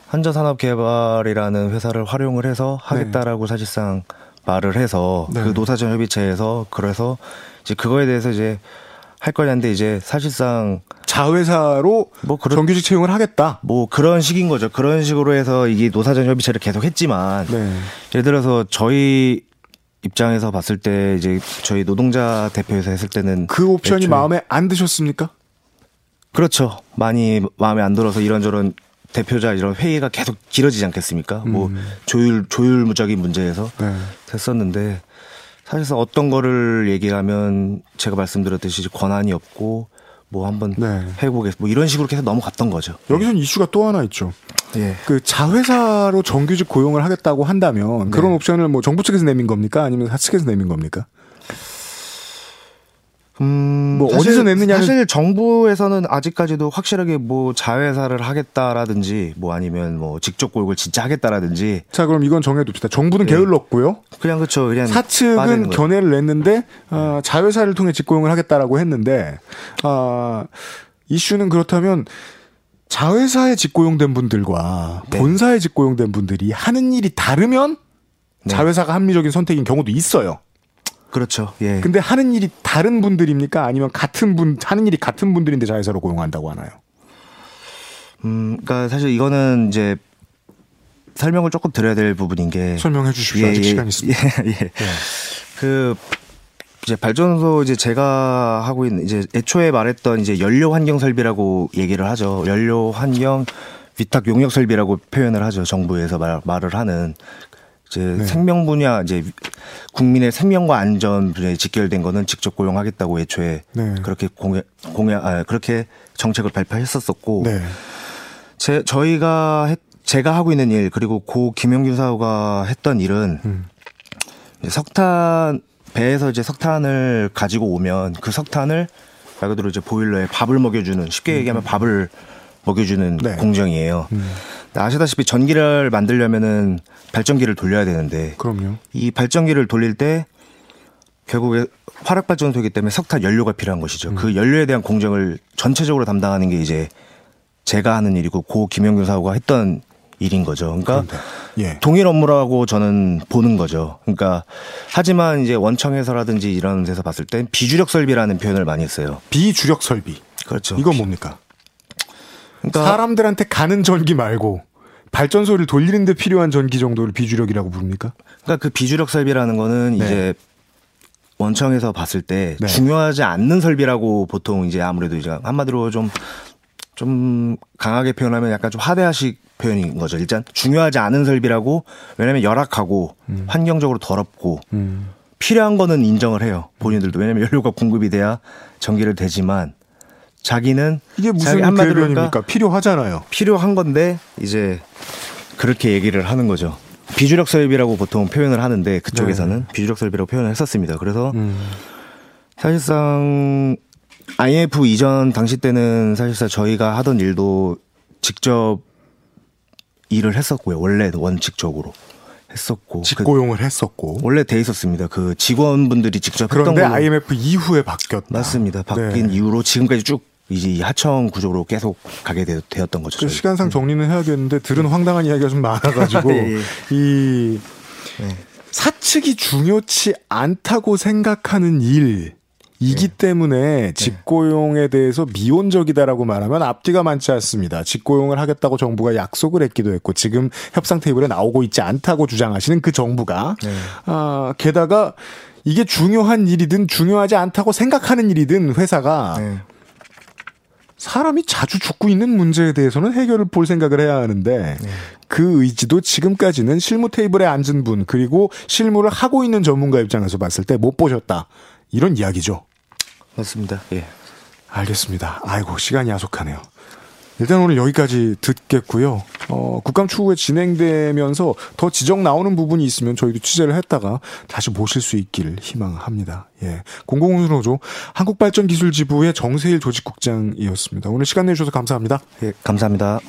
한전산업개발이라는 회사를 활용을 해서 하겠다라고 사실상 말을 해서 네. 그 노사전 협의체에서 그래서 이제 그거에 대해서 이제 할 거냐는데 이제 사실상 자회사로 뭐 그런 정규직 채용을 하겠다. 뭐 그런 식인 거죠. 그런 식으로 해서 이게 노사전 협의체를 계속 했지만 네. 예를 들어서 저희 입장에서 봤을 때 이제 저희 노동자 대표에서 했을 때는 그 옵션이 애초에- 마음에 안 드셨습니까? 그렇죠. 많이 마음에 안 들어서 이런저런 대표자 이런 회의가 계속 길어지지 않겠습니까? 뭐 조율 조율 무적인 문제에서 네. 됐었는데 사실상 어떤 거를 얘기하면 제가 말씀드렸듯이 권한이 없고 뭐 한번 네. 해보겠 뭐 이런 식으로 계속 넘어갔던 거죠. 여기선 이슈가 또 하나 있죠. 예. 그 자회사로 정규직 고용을 하겠다고 한다면 그런 옵션을 뭐 정부 측에서 내민 겁니까? 아니면 사측에서 내민 겁니까? 음, 뭐 사실- 어디서 냈느냐는- 사실 정부에서는 아직까지도 확실하게 뭐 자회사를 하겠다라든지 뭐 아니면 뭐 직접 고용을 진짜 하겠다라든지 자, 그럼 이건 정해둡시다. 정부는 네. 게을렀고요. 그냥 그쵸 그냥 사측은. 견해를 냈는데 어, 자회사를 통해 직고용을 하겠다라고 했는데 아, 이슈는 그렇다면 자회사에 직고용된 분들과 네. 본사에 직고용된 분들이 하는 일이 다르면 네. 자회사가 합리적인 선택인 경우도 있어요. 그렇죠. 예. 근데 하는 일이 다른 분들입니까? 아니면 같은 분 하는 일이 같은 분들인데 자회사로 고용한다고 하나요? 음, 그러니까 사실 이거는 이제 설명을 조금 드려야 될 부분인 게 설명해 주십시오. 아직 시간 있습니다. 예, 예. 그 이제 발전소 이제 제가 하고 있는 이제 애초에 말했던 이제 연료 환경 설비라고 얘기를 하죠. 연료 환경 위탁 용역 설비라고 표현을 하죠. 정부에서 말, 말을 하는 이제 네. 생명 분야 이제 국민의 생명과 안전 분야에 직결된 거는 직접 고용하겠다고 애초에 네. 그렇게 공약 공약 아 그렇게 정책을 발표했었었고 네. 제 저희가 했, 제가 하고 있는 일 그리고 고 김영균 사우가 했던 일은 음. 석탄 배에서 이제 석탄을 가지고 오면 그 석탄을 말 그대로 이제 보일러에 밥을 먹여주는 쉽게 얘기하면 밥을 먹여주는 음. 네. 공정이에요. 음. 아시다시피 전기를 만들려면은 발전기를 돌려야 되는데 그럼요. 이 발전기를 돌릴 때 결국에 화력 발전소이기 때문에 석탄 연료가 필요한 것이죠. 그 연료에 대한 공정을 전체적으로 담당하는 게 이제 제가 하는 일이고 고 김영균 사고가 했던 일인 거죠. 그러니까 예. 동일 업무라고 저는 보는 거죠. 그러니까 하지만 이제 원청에서라든지 이런 데서 봤을 땐 비주력 설비라는 표현을 많이 써요. 비주력 설비. 그렇죠. 이건 뭡니까? 그러니까 사람들한테 가는 전기 말고 발전소를 돌리는데 필요한 전기 정도를 비주력이라고 부릅니까? 그러니까 그 비주력 설비라는 거는 네. 이제 원청에서 봤을 때 네. 중요하지 않는 설비라고 보통 이제 아무래도 이제 한마디로 좀, 좀 강하게 표현하면 약간 좀 하대하식 표현인 거죠. 일단 중요하지 않은 설비라고 왜냐면 열악하고 환경적으로 더럽고 음. 필요한 거는 인정을 해요. 본인들도. 왜냐면 연료가 공급이 돼야 전기를 대지만 자기는 이게 무슨 자기 궤변입니까? 필요하잖아요. 필요한 건데 이제 그렇게 얘기를 하는 거죠. 비주력 설비라고 보통 표현을 하는데 그쪽에서는 비주력 설비라고 표현을 했었습니다. 그래서 네. 음. 사실상 IMF 이전 당시 때는 사실상 저희가 하던 일도 직접 일을 했었고요. 원래 원칙적으로 했었고 그 직고용을 했었고. 원래 돼 있었습니다. 그 직원분들이 직접 했던 그런데 IMF 이후에 바뀌었다. 맞습니다. 바뀐 네. 이후로 지금까지 쭉 이제 이 하청 구조로 계속 가게 되, 었던 거죠. 그. 시간상 정리는 해야겠는데 들은 황당한 이야기가 좀 많아가지고 예, 예. 이 네. 사측이 중요치 않다고 생각하는 일 이기 때문에 직고용에 대해서 미온적이다라고 말하면 앞뒤가 많지 않습니다. 직고용을 하겠다고 정부가 약속을 했기도 했고 지금 협상 테이블에 나오고 있지 않다고 주장하시는 그 정부가 네. 아, 게다가 이게 중요한 일이든 중요하지 않다고 생각하는 일이든 회사가 네. 사람이 자주 죽고 있는 문제에 대해서는 해결을 볼 생각을 해야 하는데 그 의지도 지금까지는 실무 테이블에 앉은 분 그리고 실무를 하고 있는 전문가 입장에서 봤을 때 못 보셨다 이런 이야기죠. 맞습니다. 예. 알겠습니다. 아이고 시간이 야속하네요. 일단 오늘 여기까지 듣겠고요. 어, 국감 추후에 진행되면서 더 지적 나오는 부분이 있으면 저희도 취재를 했다가 다시 모실 수 있기를 희망합니다. 예. 공공운수노조 한국발전기술지부의 정세일 조직국장이었습니다. 오늘 시간 내주셔서 감사합니다. 예, 감사합니다.